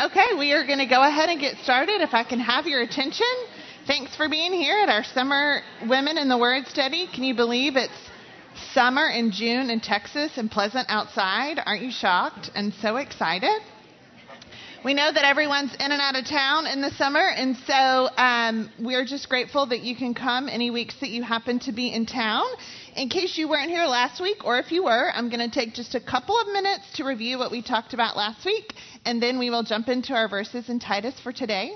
Okay, we are going to go ahead and get started. If I can have your attention. Thanks for being here at our Summer Women in the Word study. Can you believe it's summer in June in Texas and pleasant outside? Aren't you shocked and so excited? We know that everyone's in and out of town in the summer, and so um, we're just grateful that you can come any weeks that you happen to be in town. In case you weren't here last week, or if you were, I'm going to take just a couple of minutes to review what we talked about last week, and then we will jump into our verses in Titus for today.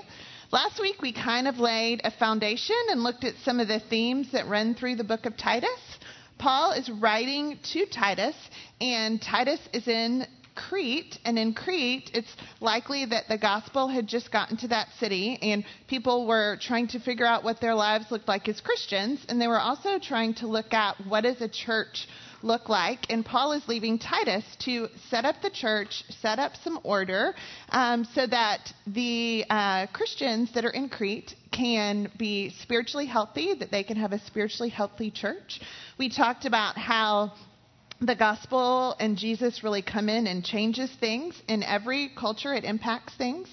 Last week, we kind of laid a foundation and looked at some of the themes that run through the book of Titus. Paul is writing to Titus, and Titus is in Crete, and in Crete, it's likely that the gospel had just gotten to that city, and people were trying to figure out what their lives looked like as Christians, and they were also trying to look at what does a church look like. And Paul is leaving Titus to set up the church, set up some order, um, so that the uh, Christians that are in Crete can be spiritually healthy, that they can have a spiritually healthy church. We talked about how the gospel and Jesus really come in and changes things in every culture. It impacts things.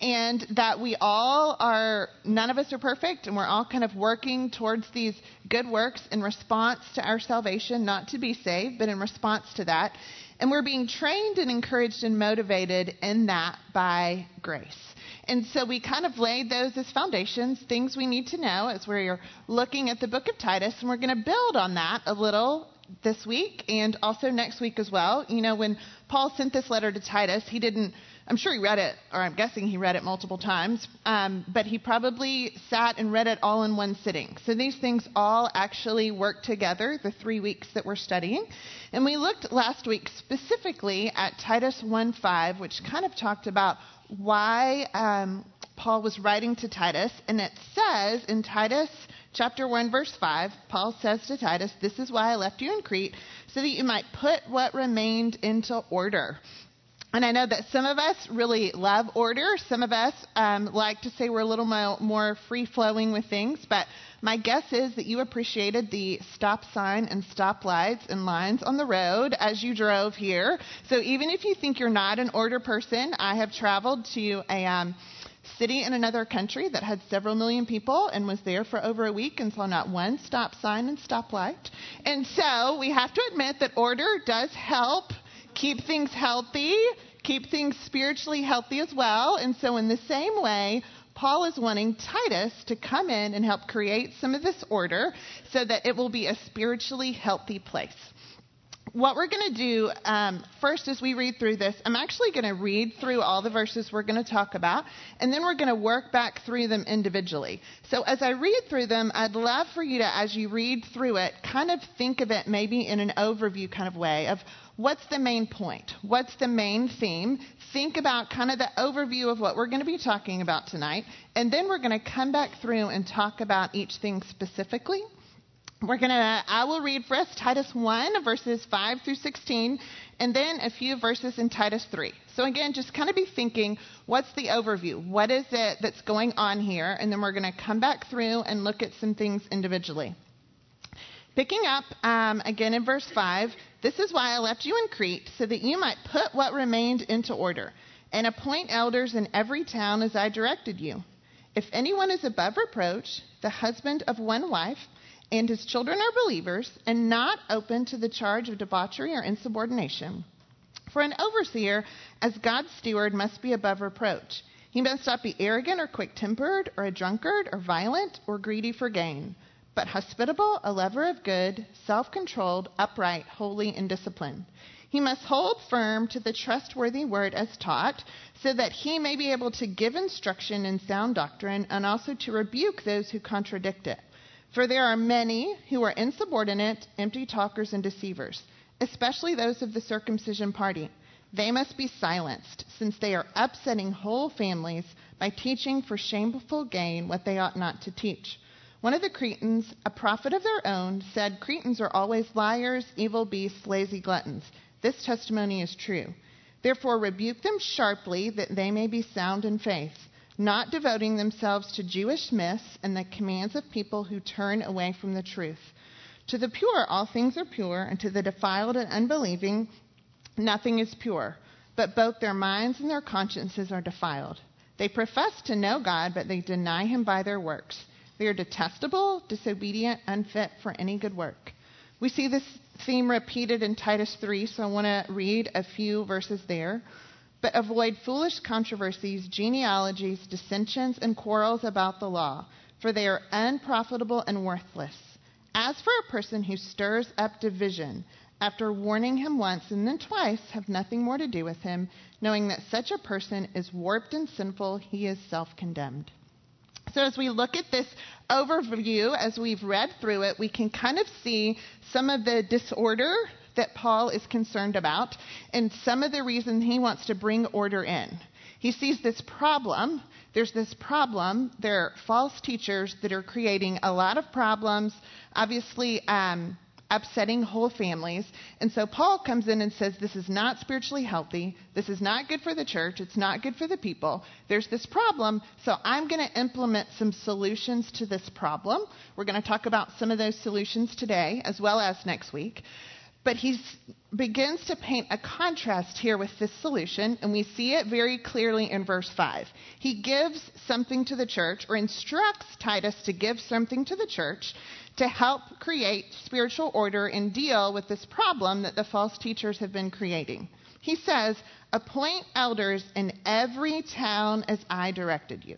And that we all are, none of us are perfect, and we're all kind of working towards these good works in response to our salvation, not to be saved, but in response to that. And we're being trained and encouraged and motivated in that by grace. And so we kind of laid those as foundations, things we need to know as we're looking at the book of Titus, and we're going to build on that a little this week and also next week as well. You know, when Paul sent this letter to Titus, he didn't, I'm sure he read it, or I'm guessing he read it multiple times, um, but he probably sat and read it all in one sitting. So these things all actually work together, the three weeks that we're studying. And we looked last week specifically at Titus 1.5, which kind of talked about why um, Paul was writing to Titus. And it says in Titus chapter 1, verse 5, Paul says to Titus, This is why I left you in Crete, so that you might put what remained into order. And I know that some of us really love order. Some of us um, like to say we're a little more, free flowing with things. But my guess is that you appreciated the stop sign and stop lights and lines on the road as you drove here. So even if you think you're not an order person, I have traveled to a. Um, city in another country that had several million people and was there for over a week and saw not one stop sign and stoplight. And so we have to admit that order does help keep things healthy, keep things spiritually healthy as well. And so, in the same way, Paul is wanting Titus to come in and help create some of this order so that it will be a spiritually healthy place what we're going to do um, first as we read through this, I'm actually going to read through all the verses we're going to talk about, and then we're going to work back through them individually. So as I read through them, I'd love for you to, as you read through it, kind of think of it maybe in an overview kind of way of what's the main point? What's the main theme? Think about kind of the overview of what we're going to be talking about tonight, and then we're going to come back through and talk about each thing specifically we're going to, I will read for us Titus 1, verses 5 through 16, and then a few verses in Titus 3. So, again, just kind of be thinking what's the overview? What is it that's going on here? And then we're going to come back through and look at some things individually. Picking up um, again in verse 5, this is why I left you in Crete, so that you might put what remained into order, and appoint elders in every town as I directed you. If anyone is above reproach, the husband of one wife, and his children are believers and not open to the charge of debauchery or insubordination. For an overseer, as God's steward, must be above reproach. He must not be arrogant or quick tempered, or a drunkard, or violent, or greedy for gain, but hospitable, a lover of good, self controlled, upright, holy, and disciplined. He must hold firm to the trustworthy word as taught, so that he may be able to give instruction in sound doctrine and also to rebuke those who contradict it. For there are many who are insubordinate, empty talkers, and deceivers, especially those of the circumcision party. They must be silenced, since they are upsetting whole families by teaching for shameful gain what they ought not to teach. One of the Cretans, a prophet of their own, said Cretans are always liars, evil beasts, lazy gluttons. This testimony is true. Therefore, rebuke them sharply, that they may be sound in faith not devoting themselves to Jewish myths and the commands of people who turn away from the truth. To the pure, all things are pure, and to the defiled and unbelieving, nothing is pure. but both their minds and their consciences are defiled. They profess to know God, but they deny him by their works. They are detestable, disobedient, unfit for any good work. We see this theme repeated in Titus 3, so I want to read a few verses there. But avoid foolish controversies, genealogies, dissensions, and quarrels about the law, for they are unprofitable and worthless. As for a person who stirs up division, after warning him once and then twice, have nothing more to do with him, knowing that such a person is warped and sinful, he is self condemned. So, as we look at this overview, as we've read through it, we can kind of see some of the disorder that Paul is concerned about and some of the reasons he wants to bring order in. He sees this problem. There's this problem. There are false teachers that are creating a lot of problems. Obviously, um, upsetting whole families. And so Paul comes in and says, This is not spiritually healthy. This is not good for the church. It's not good for the people. There's this problem. So I'm going to implement some solutions to this problem. We're going to talk about some of those solutions today as well as next week. But he begins to paint a contrast here with this solution, and we see it very clearly in verse 5. He gives something to the church, or instructs Titus to give something to the church to help create spiritual order and deal with this problem that the false teachers have been creating. He says, Appoint elders in every town as I directed you.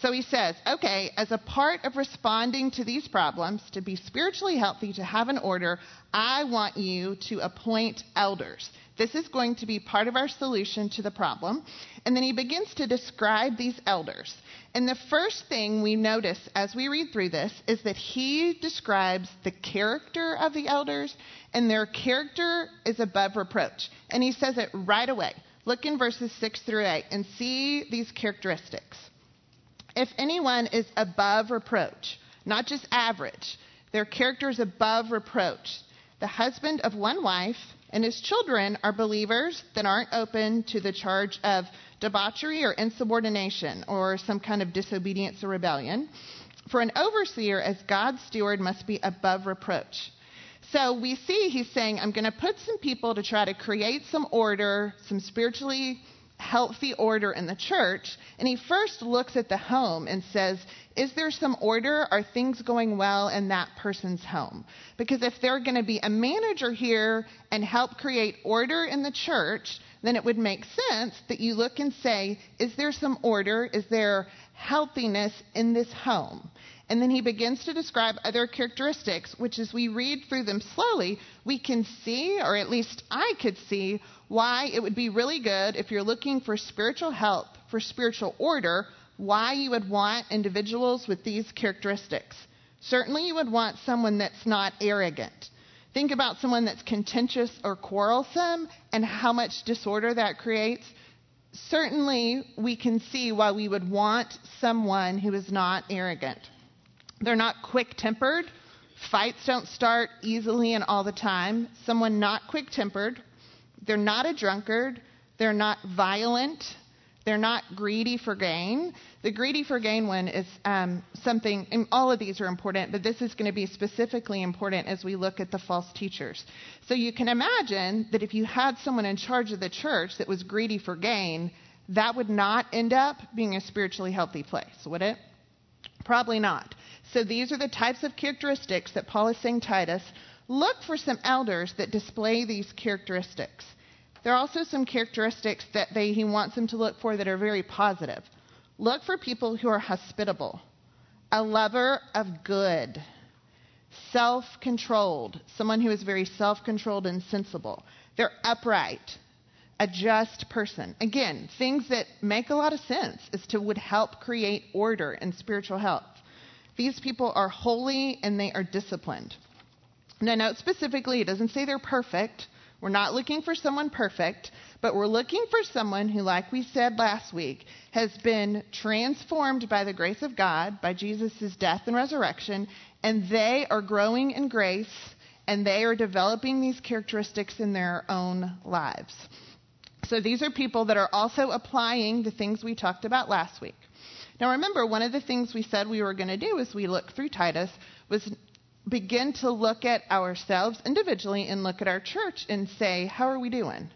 So he says, okay, as a part of responding to these problems, to be spiritually healthy, to have an order, I want you to appoint elders. This is going to be part of our solution to the problem. And then he begins to describe these elders. And the first thing we notice as we read through this is that he describes the character of the elders, and their character is above reproach. And he says it right away. Look in verses 6 through 8 and see these characteristics. If anyone is above reproach, not just average, their character is above reproach. The husband of one wife and his children are believers that aren't open to the charge of debauchery or insubordination or some kind of disobedience or rebellion. For an overseer, as God's steward, must be above reproach. So we see he's saying, I'm going to put some people to try to create some order, some spiritually healthy order in the church. And he first looks at the home and says, Is there some order? Are things going well in that person's home? Because if they're going to be a manager here and help create order in the church, then it would make sense that you look and say, Is there some order? Is there healthiness in this home? And then he begins to describe other characteristics, which as we read through them slowly, we can see, or at least I could see, why it would be really good if you're looking for spiritual help, for spiritual order, why you would want individuals with these characteristics. Certainly, you would want someone that's not arrogant. Think about someone that's contentious or quarrelsome and how much disorder that creates. Certainly, we can see why we would want someone who is not arrogant. They're not quick tempered. Fights don't start easily and all the time. Someone not quick tempered. They're not a drunkard. They're not violent. They're not greedy for gain. The greedy for gain one is um, something, and all of these are important, but this is going to be specifically important as we look at the false teachers. So you can imagine that if you had someone in charge of the church that was greedy for gain, that would not end up being a spiritually healthy place, would it? Probably not. So these are the types of characteristics that Paul is saying Titus. Look for some elders that display these characteristics. There are also some characteristics that they, he wants them to look for that are very positive. Look for people who are hospitable, a lover of good, self controlled, someone who is very self controlled and sensible. They're upright, a just person. Again, things that make a lot of sense as to would help create order and spiritual health. These people are holy and they are disciplined. Now, note specifically, it doesn't say they're perfect. We're not looking for someone perfect, but we're looking for someone who, like we said last week, has been transformed by the grace of God, by Jesus' death and resurrection, and they are growing in grace and they are developing these characteristics in their own lives. So these are people that are also applying the things we talked about last week. Now remember, one of the things we said we were going to do as we look through Titus was begin to look at ourselves individually and look at our church and say, how are we doing?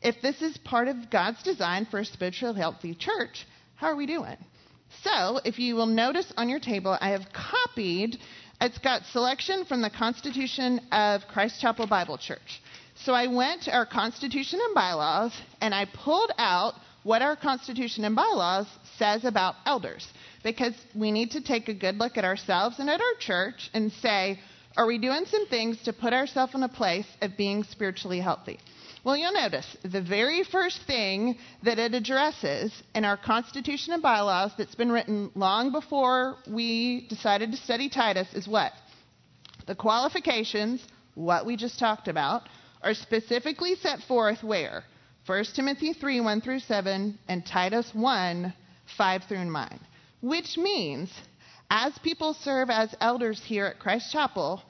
If this is part of God's design for a spiritually healthy church, how are we doing? So, if you will notice on your table, I have copied, it's got selection from the Constitution of Christ Chapel Bible Church. So I went to our Constitution and bylaws and I pulled out what our Constitution and bylaws says about elders because we need to take a good look at ourselves and at our church and say, are we doing some things to put ourselves in a place of being spiritually healthy? Well, you'll notice the very first thing that it addresses in our Constitution and bylaws that's been written long before we decided to study Titus is what? The qualifications, what we just talked about, are specifically set forth where? 1 Timothy 3 1 through 7 and Titus 1 5 through 9. Which means, as people serve as elders here at Christ Chapel,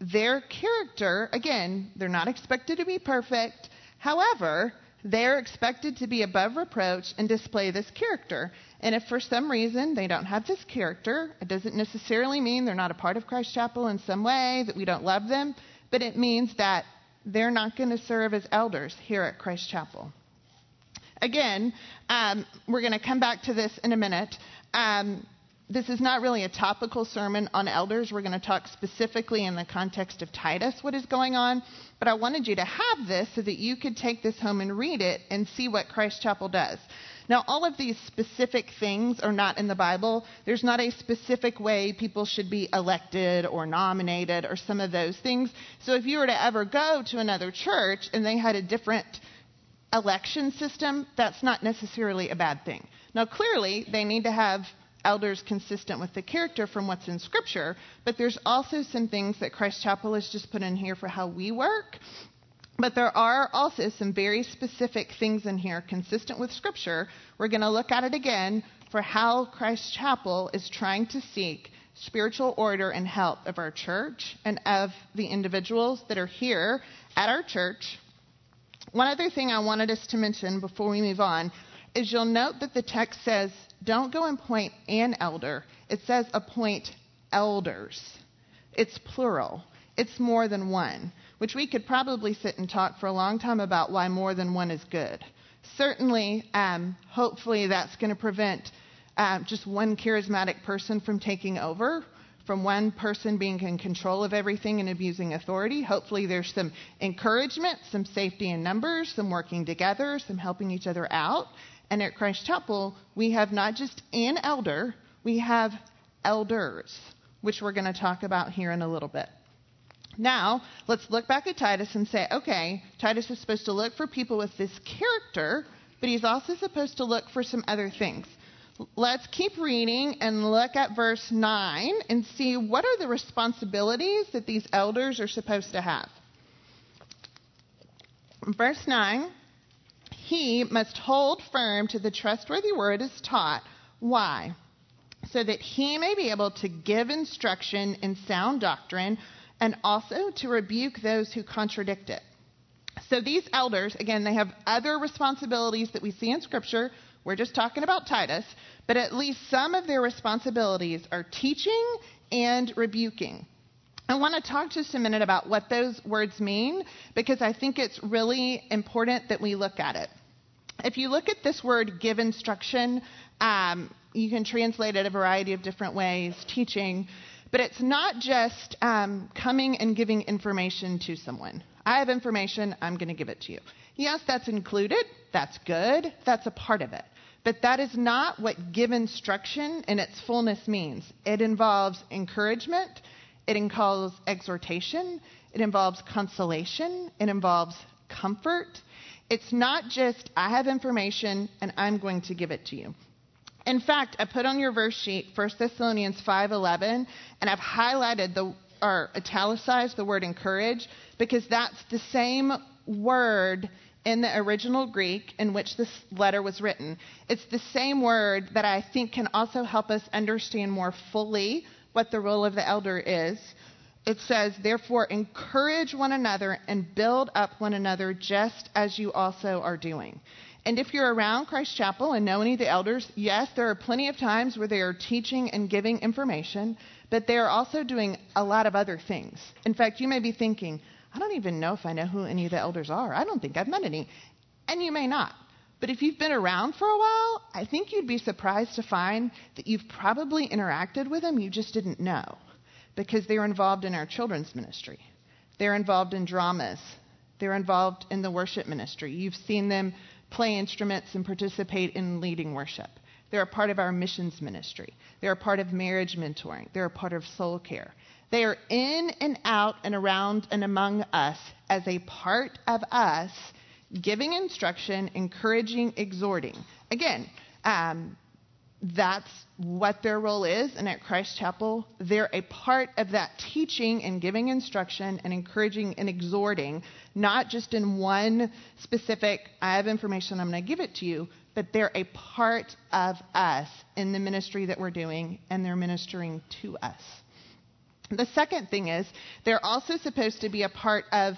their character, again, they're not expected to be perfect. However, they're expected to be above reproach and display this character. And if for some reason they don't have this character, it doesn't necessarily mean they're not a part of Christ Chapel in some way, that we don't love them, but it means that they're not going to serve as elders here at Christ Chapel. Again, um, we're going to come back to this in a minute. Um, this is not really a topical sermon on elders. We're going to talk specifically in the context of Titus, what is going on. But I wanted you to have this so that you could take this home and read it and see what Christ Chapel does. Now, all of these specific things are not in the Bible. There's not a specific way people should be elected or nominated or some of those things. So, if you were to ever go to another church and they had a different election system, that's not necessarily a bad thing. Now, clearly, they need to have elders consistent with the character from what's in Scripture, but there's also some things that Christ Chapel has just put in here for how we work but there are also some very specific things in here consistent with Scripture. We're going to look at it again for how Christ Chapel is trying to seek spiritual order and health of our church and of the individuals that are here at our church. One other thing I wanted us to mention before we move on is you'll note that the text says, don't go and appoint an elder. It says appoint elders. It's plural. It's more than one which we could probably sit and talk for a long time about why more than one is good. Certainly, um, hopefully, that's going to prevent um, just one charismatic person from taking over, from one person being in control of everything and abusing authority. Hopefully, there's some encouragement, some safety in numbers, some working together, some helping each other out. And at Christ Chapel, we have not just an elder, we have elders, which we're going to talk about here in a little bit. Now, let's look back at Titus and say, okay, Titus is supposed to look for people with this character, but he's also supposed to look for some other things. Let's keep reading and look at verse 9 and see what are the responsibilities that these elders are supposed to have. Verse 9 He must hold firm to the trustworthy word as taught. Why? So that he may be able to give instruction in sound doctrine and also to rebuke those who contradict it. So these elders, again, they have other responsibilities that we see in Scripture. We're just talking about Titus, but at least some of their responsibilities are teaching and rebuking. I want to talk just a minute about what those words mean because I think it's really important that we look at it. If you look at this word give instruction, um, you can translate it a variety of different ways, teaching. But it's not just um, coming and giving information to someone. I have information, I'm going to give it to you. Yes, that's included. That's good. That's a part of it. But that is not what give instruction in its fullness means. It involves encouragement, it involves exhortation, it involves consolation, it involves comfort. It's not just, I have information and I'm going to give it to you. In fact, I put on your verse sheet 1 Thessalonians 5:11 and I've highlighted the or italicized the word encourage because that's the same word in the original Greek in which this letter was written. It's the same word that I think can also help us understand more fully what the role of the elder is. It says, Therefore, encourage one another and build up one another just as you also are doing. And if you're around Christ Chapel and know any of the elders, yes, there are plenty of times where they are teaching and giving information, but they are also doing a lot of other things. In fact, you may be thinking, I don't even know if I know who any of the elders are. I don't think I've met any. and you may not. But if you've been around for a while, I think you'd be surprised to find that you've probably interacted with them, you just didn't know, because they're involved in our children's ministry. They're involved in dramas. They're involved in the worship ministry. You've seen them play instruments and participate in leading worship. They're a part of our missions ministry. They're a part of marriage mentoring. They're a part of soul care. They are in and out and around and among us as a part of us, giving instruction, encouraging, exhorting. Again, um, that's what their role is. And at Christ Chapel, they're a part of that teaching and giving instruction and encouraging and exhorting, not just in one specific, I have information, I'm going to give it to you, but they're a part of us in the ministry that we're doing, and they're ministering to us. The second thing is they're also supposed to be a part of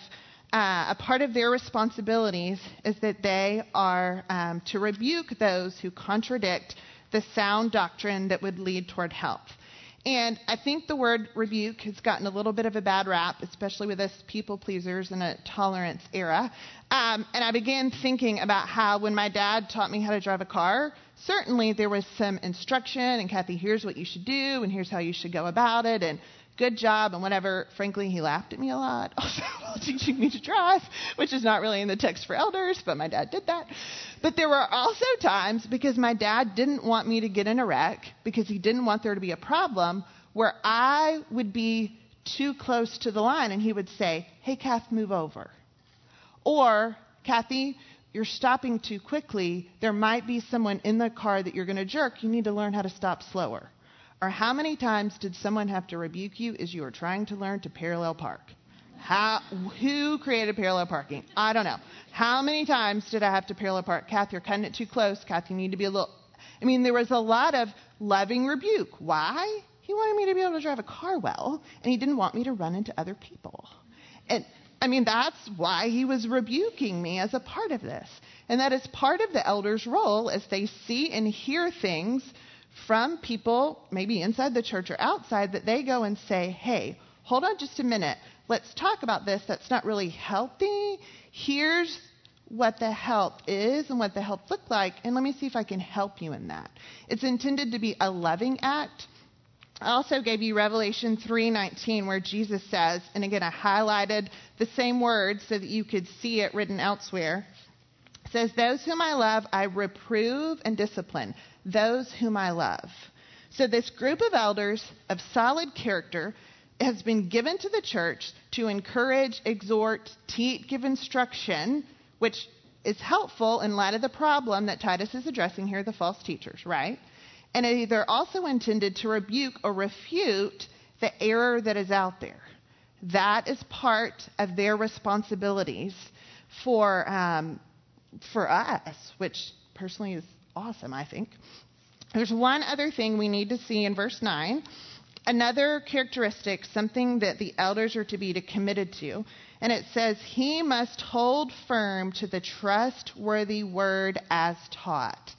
uh, a part of their responsibilities is that they are um, to rebuke those who contradict the sound doctrine that would lead toward health. And I think the word rebuke has gotten a little bit of a bad rap, especially with us people pleasers in a tolerance era. Um, and I began thinking about how when my dad taught me how to drive a car, certainly there was some instruction, and Kathy, here's what you should do, and here's how you should go about it, and good job and whatever. Frankly, he laughed at me a lot also while teaching me to drive, which is not really in the text for elders, but my dad did that. But there were also times because my dad didn't want me to get in a wreck because he didn't want there to be a problem where I would be too close to the line and he would say, Hey, Kath, move over. Or, Kathy, you're stopping too quickly. There might be someone in the car that you're going to jerk. You need to learn how to stop slower. Or how many times did someone have to rebuke you as you were trying to learn to parallel park? How, who created parallel parking? I don't know. How many times did I have to parallel park? Kathy, you're cutting it too close. Kathy, you need to be a little. I mean, there was a lot of loving rebuke. Why? He wanted me to be able to drive a car well, and he didn't want me to run into other people. And I mean, that's why he was rebuking me as a part of this. And that is part of the elder's role as they see and hear things from people, maybe inside the church or outside, that they go and say, hey, hold on just a minute. Let's talk about this. That's not really healthy. Here's what the help is and what the help look like, and let me see if I can help you in that. It's intended to be a loving act. I also gave you Revelation 3:19 where Jesus says, and again I highlighted the same words so that you could see it written elsewhere. Says, "Those whom I love I reprove and discipline those whom I love. So, this group of elders of solid character has been given to the church to encourage, exhort, teach, give instruction, which is helpful in light of the problem that Titus is addressing here the false teachers, right? And they're also intended to rebuke or refute the error that is out there. That is part of their responsibilities for, um, for us, which personally is awesome, I think. There's one other thing we need to see in verse 9. Another characteristic, something that the elders are to be committed to. And it says, He must hold firm to the trustworthy word as taught.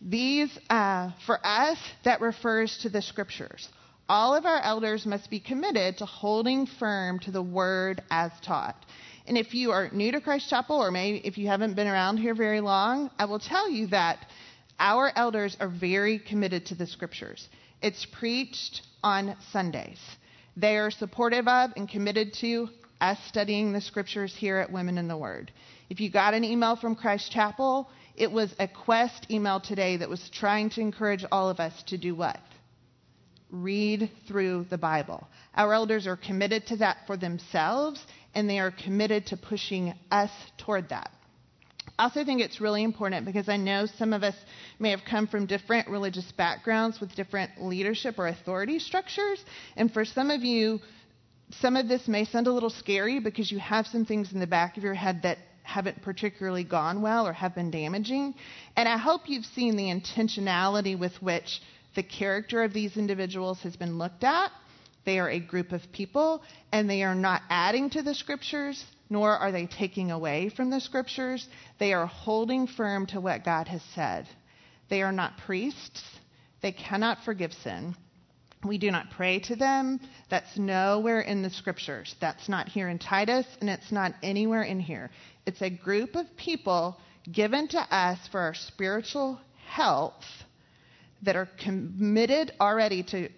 These, uh, for us, that refers to the scriptures. All of our elders must be committed to holding firm to the word as taught. And if you are new to Christ Chapel, or maybe if you haven't been around here very long, I will tell you that our elders are very committed to the scriptures. It's preached on Sundays. They are supportive of and committed to us studying the scriptures here at Women in the Word. If you got an email from Christ Chapel, it was a quest email today that was trying to encourage all of us to do what? Read through the Bible. Our elders are committed to that for themselves, and they are committed to pushing us toward that. I also think it's really important because I know some of us may have come from different religious backgrounds with different leadership or authority structures. And for some of you, some of this may sound a little scary because you have some things in the back of your head that haven't particularly gone well or have been damaging. And I hope you've seen the intentionality with which the character of these individuals has been looked at. They are a group of people, and they are not adding to the scriptures, nor are they taking away from the scriptures. They are holding firm to what God has said. They are not priests. They cannot forgive sin. We do not pray to them. That's nowhere in the scriptures. That's not here in Titus, and it's not anywhere in here. It's a group of people given to us for our spiritual health that are committed already to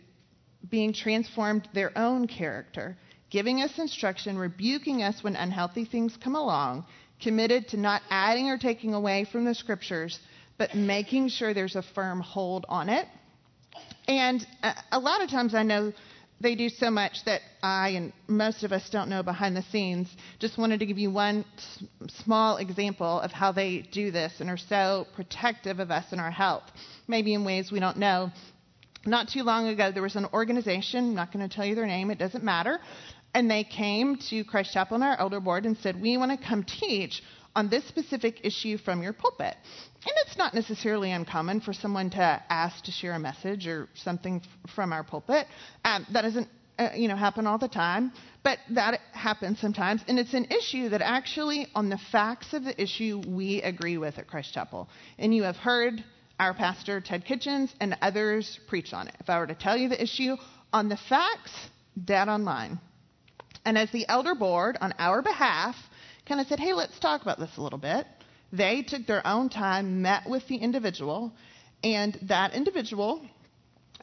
being transformed their own character, giving us instruction, rebuking us when unhealthy things come along, committed to not adding or taking away from the scriptures, but making sure there's a firm hold on it. And a lot of times I know they do so much that I and most of us don't know behind the scenes. Just wanted to give you one small example of how they do this and are so protective of us and our health, maybe in ways we don't know. Not too long ago, there was an organization, I'm not going to tell you their name, it doesn't matter, and they came to Christ Chapel and our elder board and said, We want to come teach on this specific issue from your pulpit. And it's not necessarily uncommon for someone to ask to share a message or something f- from our pulpit. Um, that doesn't uh, you know happen all the time, but that happens sometimes. And it's an issue that actually, on the facts of the issue, we agree with at Christ Chapel. And you have heard our pastor Ted Kitchens and others preach on it. If I were to tell you the issue on the facts, dead on line. And as the elder board, on our behalf, kind of said, hey, let's talk about this a little bit. They took their own time, met with the individual, and that individual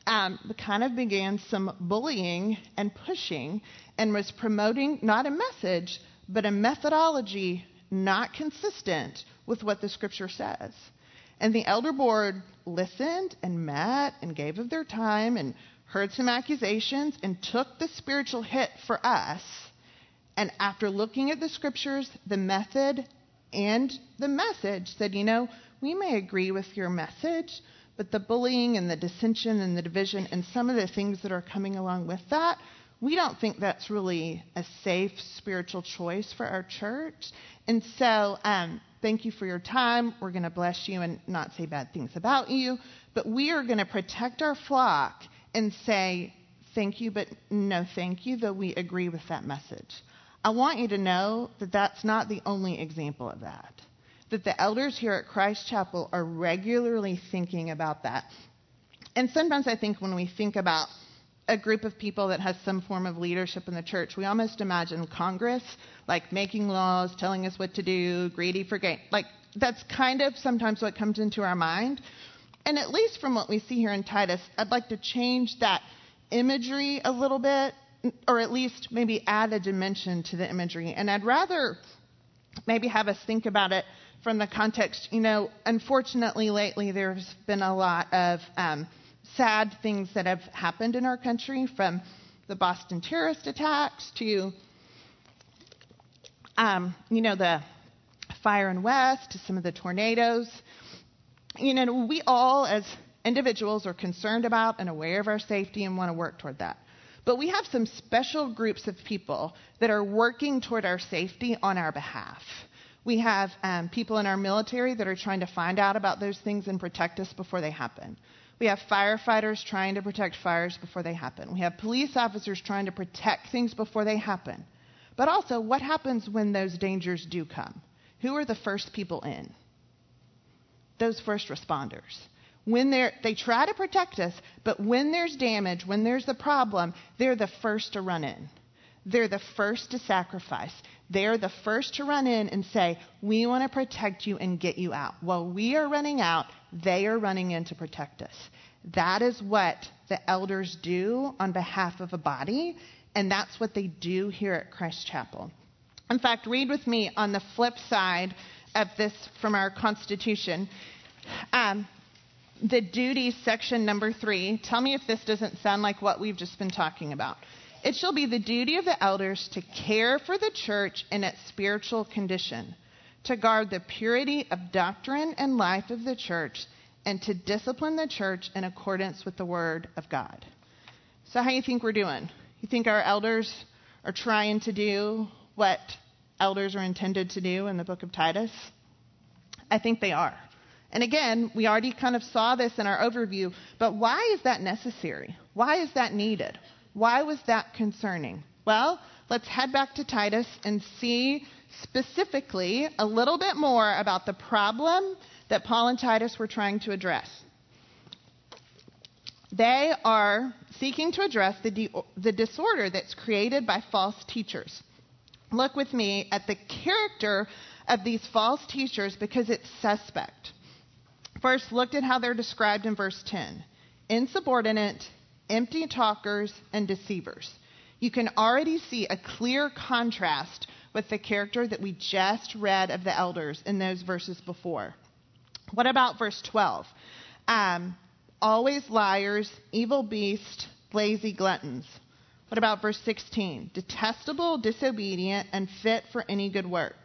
um, kind of began some bullying and pushing and was promoting not a message, but a methodology not consistent with what the scripture says. And the elder board listened and met and gave of their time and heard some accusations and took the spiritual hit for us and after looking at the scriptures, the method, and the message, said, you know, we may agree with your message, but the bullying and the dissension and the division and some of the things that are coming along with that, we don't think that's really a safe spiritual choice for our church. And so, um, thank you for your time. We're going to bless you and not say bad things about you, but we are going to protect our flock and say, thank you, but no thank you, though we agree with that message. I want you to know that that's not the only example of that. That the elders here at Christ Chapel are regularly thinking about that. And sometimes I think when we think about a group of people that has some form of leadership in the church, we almost imagine Congress, like making laws, telling us what to do, greedy for gain. Like, that's kind of sometimes what comes into our mind. And at least from what we see here in Titus, I'd like to change that imagery a little bit or at least maybe add a dimension to the imagery. And I'd rather maybe have us think about it from the context. You know, unfortunately, lately there's been a lot of um, sad things that have happened in our country from the Boston terrorist attacks to, um, you know, the fire in West to some of the tornadoes. You know, we all as individuals are concerned about and aware of our safety and want to work toward that. But we have some special groups of people that are working toward our safety on our behalf. We have um, people in our military that are trying to find out about those things and protect us before they happen. We have firefighters trying to protect fires before they happen. We have police officers trying to protect things before they happen. But also, what happens when those dangers do come? Who are the first people in? Those first responders when they're, they try to protect us, but when there's damage, when there's a problem, they're the first to run in. They're the first to sacrifice. They're the first to run in and say, We want to protect you and get you out. While we are running out, they are running in to protect us. That is what the elders do on behalf of a body, and that's what they do here at Christ Chapel. In fact, read with me on the flip side of this from our Constitution. Um, the duty section number three. Tell me if this doesn't sound like what we've just been talking about. It shall be the duty of the elders to care for the church in its spiritual condition, to guard the purity of doctrine and life of the church, and to discipline the church in accordance with the word of God. So, how do you think we're doing? You think our elders are trying to do what elders are intended to do in the book of Titus? I think they are. And again, we already kind of saw this in our overview, but why is that necessary? Why is that needed? Why was that concerning? Well, let's head back to Titus and see specifically a little bit more about the problem that Paul and Titus were trying to address. They are seeking to address the, the disorder that's created by false teachers. Look with me at the character of these false teachers because it's suspect. First, looked at how they're described in verse 10 insubordinate, empty talkers, and deceivers. You can already see a clear contrast with the character that we just read of the elders in those verses before. What about verse 12? Um, always liars, evil beasts, lazy gluttons. What about verse 16? Detestable, disobedient, and fit for any good work.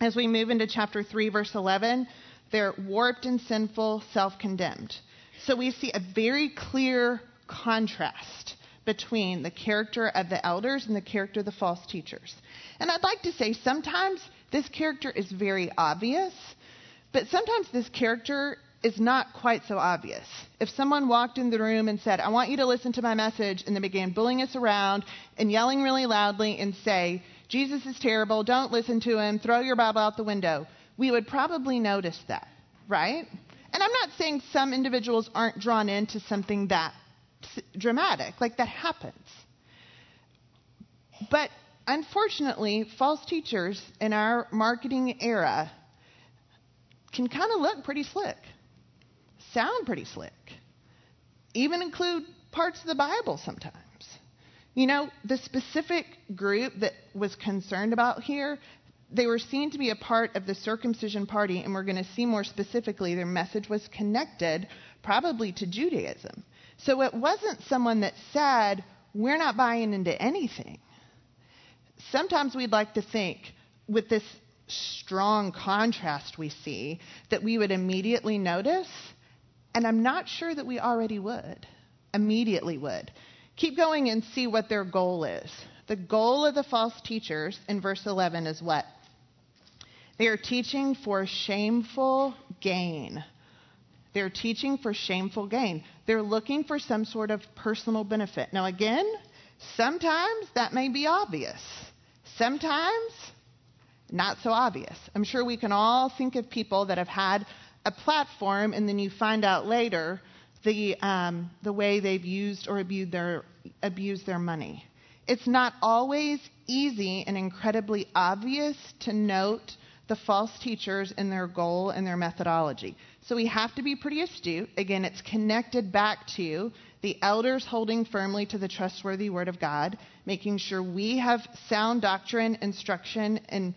As we move into chapter 3, verse 11, they're warped and sinful, self condemned. So we see a very clear contrast between the character of the elders and the character of the false teachers. And I'd like to say sometimes this character is very obvious, but sometimes this character is not quite so obvious. If someone walked in the room and said, I want you to listen to my message, and they began bullying us around and yelling really loudly and say, Jesus is terrible, don't listen to him, throw your Bible out the window, we would probably notice that, right? And I'm not saying some individuals aren't drawn into something that dramatic, like that happens. But unfortunately, false teachers in our marketing era can kind of look pretty slick sound pretty slick, even include parts of the Bible sometimes. You know, the specific group that was concerned about here, they were seen to be a part of the circumcision party, and we're going to see more specifically their message was connected probably to Judaism. So it wasn't someone that said, We're not buying into anything. Sometimes we'd like to think, with this strong contrast we see, that we would immediately notice and I'm not sure that we already would, immediately would. Keep going and see what their goal is. The goal of the false teachers in verse 11 is what? They are teaching for shameful gain. They're teaching for shameful gain. They're looking for some sort of personal benefit. Now, again, sometimes that may be obvious. Sometimes not so obvious. I'm sure we can all think of people that have had a platform, and then you find out later the, um, the way they've used or abused their, abused their money. It's not always easy and incredibly obvious to note the false teachers and their goal and their methodology. So we have to be pretty astute. Again, it's connected back to the elders holding firmly to the trustworthy word of God, making sure we have sound doctrine, instruction, and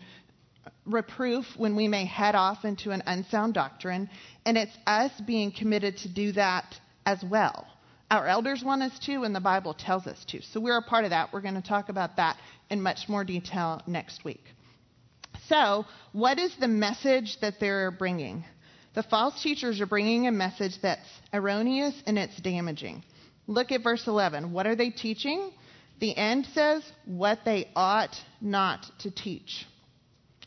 reproof when we may head off into an unsound doctrine, and it's us being committed to do that as well. Our elders want us to, and the Bible tells us to. So we're a part of that. We're going to talk about that in much more detail next week. So, what is the message that they're bringing? The false teachers are bringing a message that's erroneous and it's damaging. Look at verse 11. What are they teaching? The end says what they ought not to teach.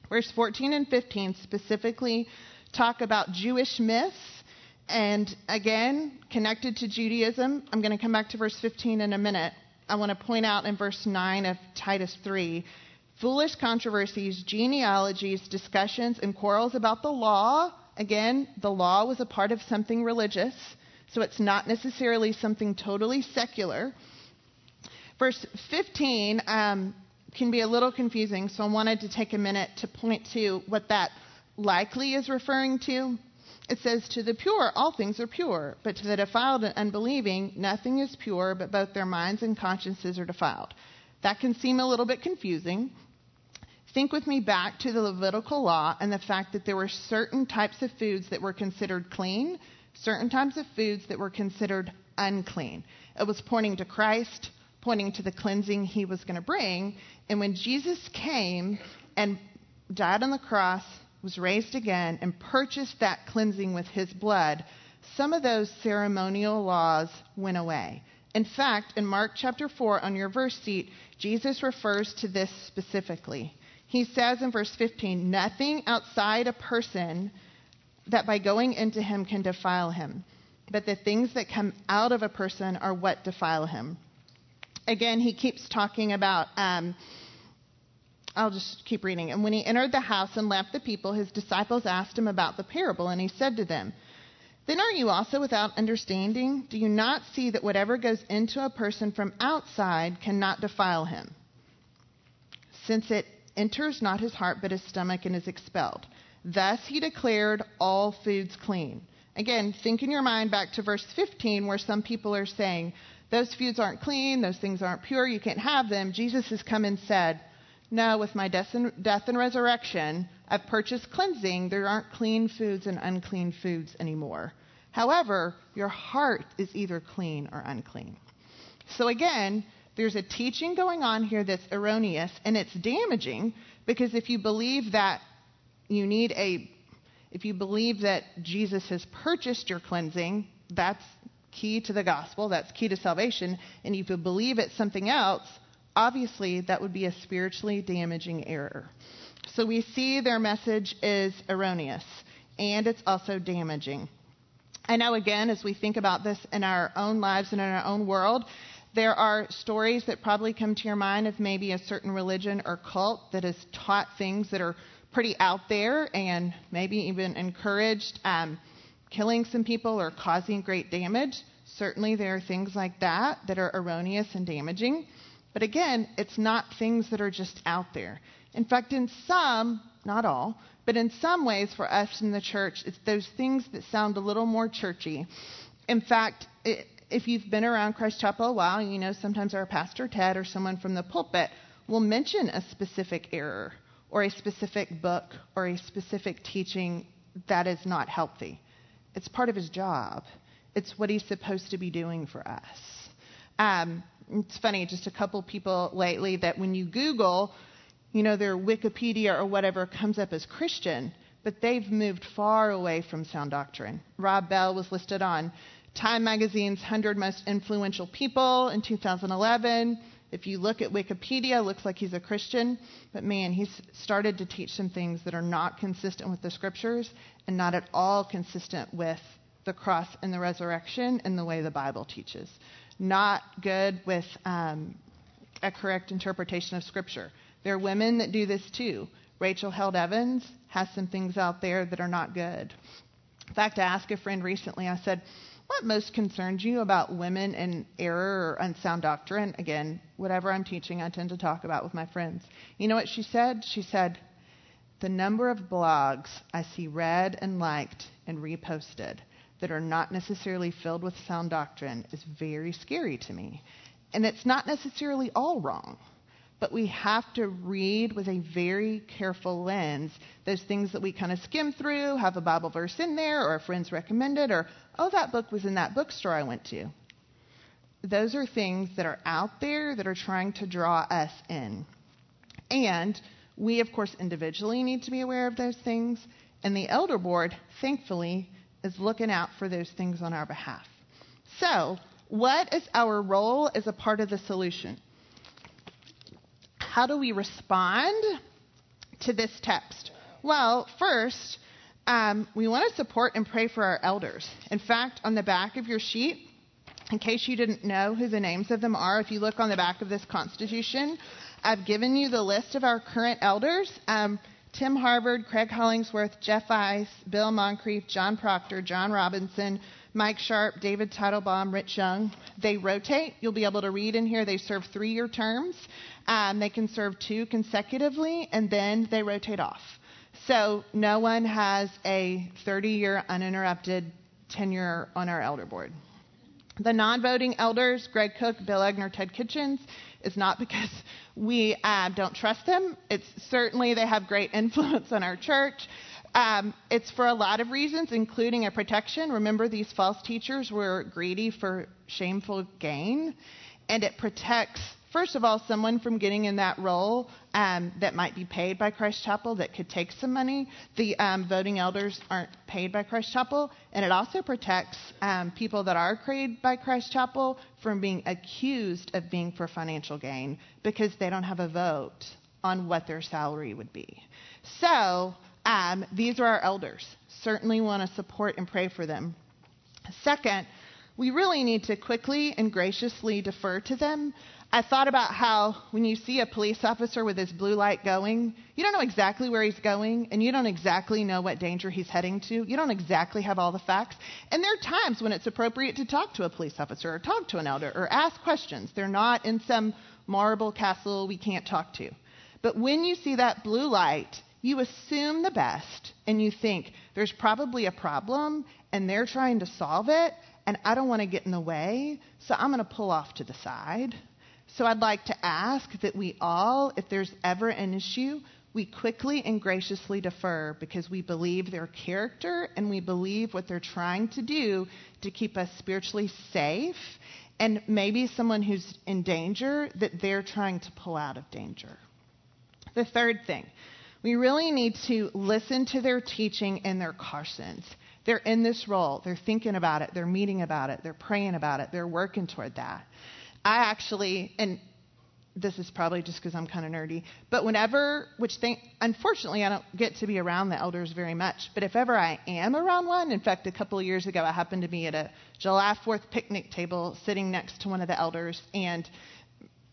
Verse 14 and 15 specifically talk about Jewish myths. And again, connected to Judaism, I'm going to come back to verse 15 in a minute. I want to point out in verse 9 of Titus 3 foolish controversies, genealogies, discussions, and quarrels about the law. Again, the law was a part of something religious, so it's not necessarily something totally secular. Verse 15, um, can be a little confusing, so I wanted to take a minute to point to what that likely is referring to. It says, To the pure, all things are pure, but to the defiled and unbelieving, nothing is pure, but both their minds and consciences are defiled. That can seem a little bit confusing. Think with me back to the Levitical law and the fact that there were certain types of foods that were considered clean, certain types of foods that were considered unclean. It was pointing to Christ, pointing to the cleansing he was going to bring. And when Jesus came and died on the cross, was raised again, and purchased that cleansing with his blood, some of those ceremonial laws went away. In fact, in Mark chapter 4, on your verse sheet, Jesus refers to this specifically. He says in verse 15, Nothing outside a person that by going into him can defile him, but the things that come out of a person are what defile him again, he keeps talking about. Um, I'll just keep reading. And when he entered the house and left the people, his disciples asked him about the parable, and he said to them, Then are you also without understanding? Do you not see that whatever goes into a person from outside cannot defile him, since it enters not his heart but his stomach and is expelled. Thus he declared all foods clean. Again, think in your mind back to verse 15 where some people are saying, those foods aren't clean, those things aren't pure, you can't have them. Jesus has come and said, No, with my death and, death and resurrection, I've purchased cleansing. There aren't clean foods and unclean foods anymore. However, your heart is either clean or unclean. So again, there's a teaching going on here that's erroneous and it's damaging because if you believe that you need a if you believe that Jesus has purchased your cleansing, that's key to the gospel, that's key to salvation, and if you believe it's something else, obviously that would be a spiritually damaging error. So we see their message is erroneous and it's also damaging. I know, again, as we think about this in our own lives and in our own world, there are stories that probably come to your mind of maybe a certain religion or cult that has taught things that are pretty out there and maybe even encouraged um, killing some people or causing great damage. Certainly, there are things like that that are erroneous and damaging. But again, it's not things that are just out there. In fact, in some, not all, but in some ways for us in the church, it's those things that sound a little more churchy. In fact, it, if you've been around Christ Chapel a while, you know sometimes our pastor Ted or someone from the pulpit will mention a specific error or a specific book or a specific teaching that is not healthy. It's part of his job. It's what he's supposed to be doing for us. Um, it's funny, just a couple people lately that when you Google, you know, their Wikipedia or whatever comes up as Christian, but they've moved far away from sound doctrine. Rob Bell was listed on Time Magazine's 100 Most Influential People in 2011. If you look at Wikipedia, it looks like he's a Christian, but man, he's started to teach some things that are not consistent with the scriptures and not at all consistent with the cross and the resurrection and the way the Bible teaches. Not good with um, a correct interpretation of scripture. There are women that do this too. Rachel Held Evans has some things out there that are not good. In fact, I asked a friend recently, I said, what most concerns you about women and error or unsound doctrine? Again, whatever I'm teaching, I tend to talk about with my friends. You know what she said? She said, The number of blogs I see read and liked and reposted that are not necessarily filled with sound doctrine is very scary to me. And it's not necessarily all wrong but we have to read with a very careful lens. Those things that we kind of skim through, have a Bible verse in there, or a friend's recommended, or, oh, that book was in that bookstore I went to. Those are things that are out there that are trying to draw us in. And we, of course, individually need to be aware of those things. And the elder board, thankfully, is looking out for those things on our behalf. So, what is our role as a part of the solution? How do we respond to this text? Well, first, um, we want to support and pray for our elders. In fact, on the back of your sheet, in case you didn't know who the names of them are, if you look on the back of this Constitution, I've given you the list of our current elders. Um, Tim Harvard, Craig Hollingsworth, Jeff Ice, Bill Moncrief, John Proctor, John Robinson, Mike Sharp, David Teitelbaum, Rich Young. They rotate. You'll be able to read in here. They serve three year terms. Um, they can serve two consecutively, and then they rotate off. So no one has a 30 year uninterrupted tenure on our elder board. The non voting elders, Greg Cook, Bill Egner, Ted Kitchens, is not because we uh, don't trust them. It's certainly they have great influence on our church. Um, it's for a lot of reasons, including a protection. Remember, these false teachers were greedy for shameful gain, and it protects, first of all, someone from getting in that role um, that might be paid by Christ Chapel that could take some money. The um, voting elders aren't paid by Christ Chapel, and it also protects um, people that are paid by Christ Chapel from being accused of being for financial gain because they don't have a vote on what their salary would be. So, um, these are our elders. Certainly want to support and pray for them. Second, we really need to quickly and graciously defer to them. I thought about how when you see a police officer with his blue light going, you don't know exactly where he's going, and you don't exactly know what danger he's heading to. You don't exactly have all the facts. And there are times when it's appropriate to talk to a police officer or talk to an elder or ask questions. They're not in some marble castle we can't talk to. But when you see that blue light, you assume the best and you think there's probably a problem and they're trying to solve it and I don't want to get in the way, so I'm going to pull off to the side. So I'd like to ask that we all, if there's ever an issue, we quickly and graciously defer because we believe their character and we believe what they're trying to do to keep us spiritually safe. And maybe someone who's in danger that they're trying to pull out of danger. The third thing, we really need to listen to their teaching and their cautions. They're in this role, they're thinking about it, they're meeting about it, they're praying about it, they're working toward that. I actually, and this is probably just because I'm kind of nerdy, but whenever, which think, unfortunately, I don't get to be around the elders very much, but if ever I am around one, in fact, a couple of years ago, I happened to be at a July 4th picnic table sitting next to one of the elders, and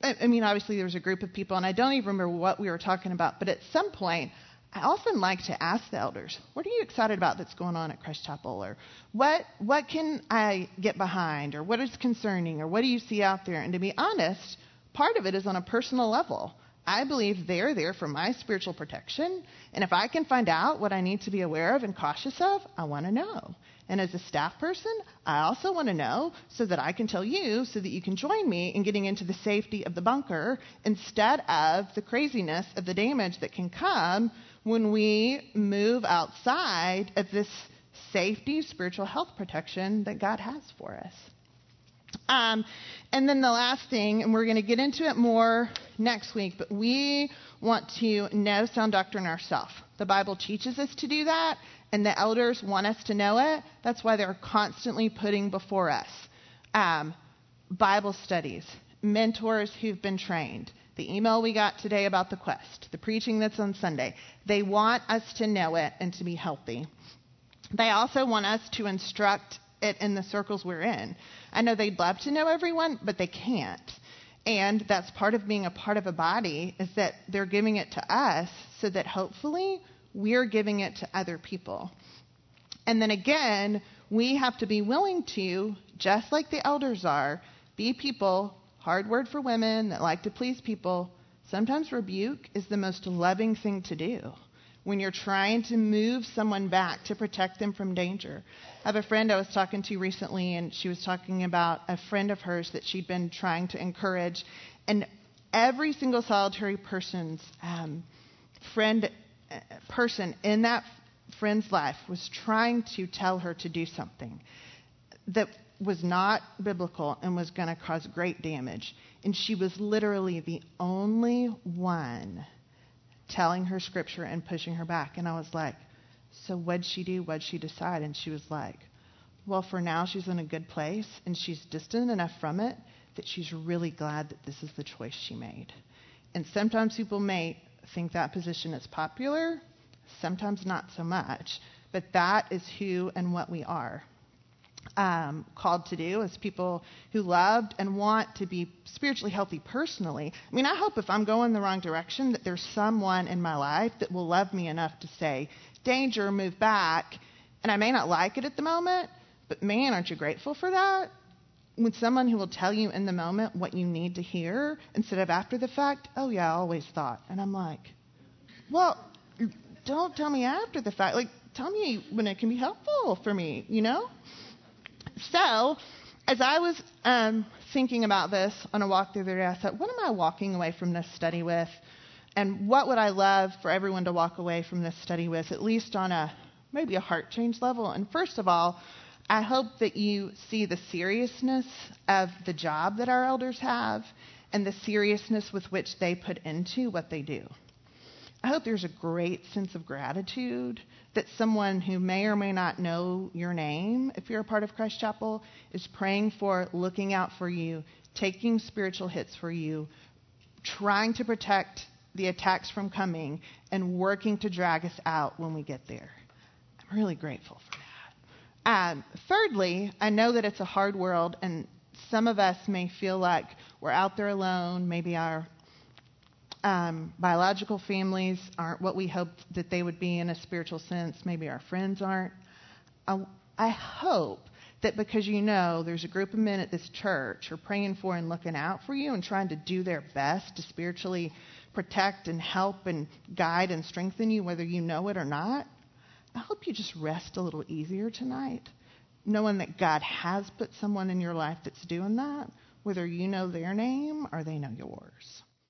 I mean, obviously, there was a group of people, and I don't even remember what we were talking about, but at some point, I often like to ask the elders, what are you excited about that's going on at Christ Chapel? Or what, what can I get behind? Or what is concerning? Or what do you see out there? And to be honest, Part of it is on a personal level. I believe they're there for my spiritual protection. And if I can find out what I need to be aware of and cautious of, I want to know. And as a staff person, I also want to know so that I can tell you so that you can join me in getting into the safety of the bunker instead of the craziness of the damage that can come when we move outside of this safety, spiritual health protection that God has for us. Um, and then the last thing, and we're going to get into it more next week, but we want to know sound doctrine ourselves. The Bible teaches us to do that, and the elders want us to know it. That's why they're constantly putting before us um, Bible studies, mentors who've been trained, the email we got today about the quest, the preaching that's on Sunday. They want us to know it and to be healthy. They also want us to instruct it in the circles we're in. I know they'd love to know everyone, but they can't. And that's part of being a part of a body is that they're giving it to us so that hopefully we're giving it to other people. And then again, we have to be willing to, just like the elders are, be people, hard word for women that like to please people. Sometimes rebuke is the most loving thing to do when you're trying to move someone back to protect them from danger. I have a friend I was talking to recently, and she was talking about a friend of hers that she'd been trying to encourage. And every single solitary person's um, friend, uh, person in that friend's life was trying to tell her to do something that was not biblical and was going to cause great damage. And she was literally the only one telling her scripture and pushing her back. And I was like, So what'd she do? What'd she decide? And she was like, Well, for now, she's in a good place and she's distant enough from it that she's really glad that this is the choice she made. And sometimes people may think that position is popular, sometimes not so much, but that is who and what we are um, called to do as people who loved and want to be spiritually healthy personally. I mean, I hope if I'm going the wrong direction that there's someone in my life that will love me enough to say, danger, move back. And I may not like it at the moment, but man, aren't you grateful for that? With someone who will tell you in the moment what you need to hear instead of after the fact, oh yeah, I always thought. And I'm like, well, don't tell me after the fact. Like, tell me when it can be helpful for me, you know? So, as I was um, thinking about this on a walk through the day, I thought, what am I walking away from this study with? And what would I love for everyone to walk away from this study with, at least on a maybe a heart change level? And first of all, I hope that you see the seriousness of the job that our elders have and the seriousness with which they put into what they do. I hope there's a great sense of gratitude that someone who may or may not know your name, if you're a part of Christ Chapel, is praying for, looking out for you, taking spiritual hits for you, trying to protect the attacks from coming, and working to drag us out when we get there. I'm really grateful for that. Um, thirdly, I know that it's a hard world, and some of us may feel like we're out there alone. Maybe our um, biological families aren't what we hoped that they would be in a spiritual sense. Maybe our friends aren't. I, I hope that because you know there's a group of men at this church who are praying for and looking out for you and trying to do their best to spiritually protect and help and guide and strengthen you, whether you know it or not, I hope you just rest a little easier tonight, knowing that God has put someone in your life that's doing that, whether you know their name or they know yours.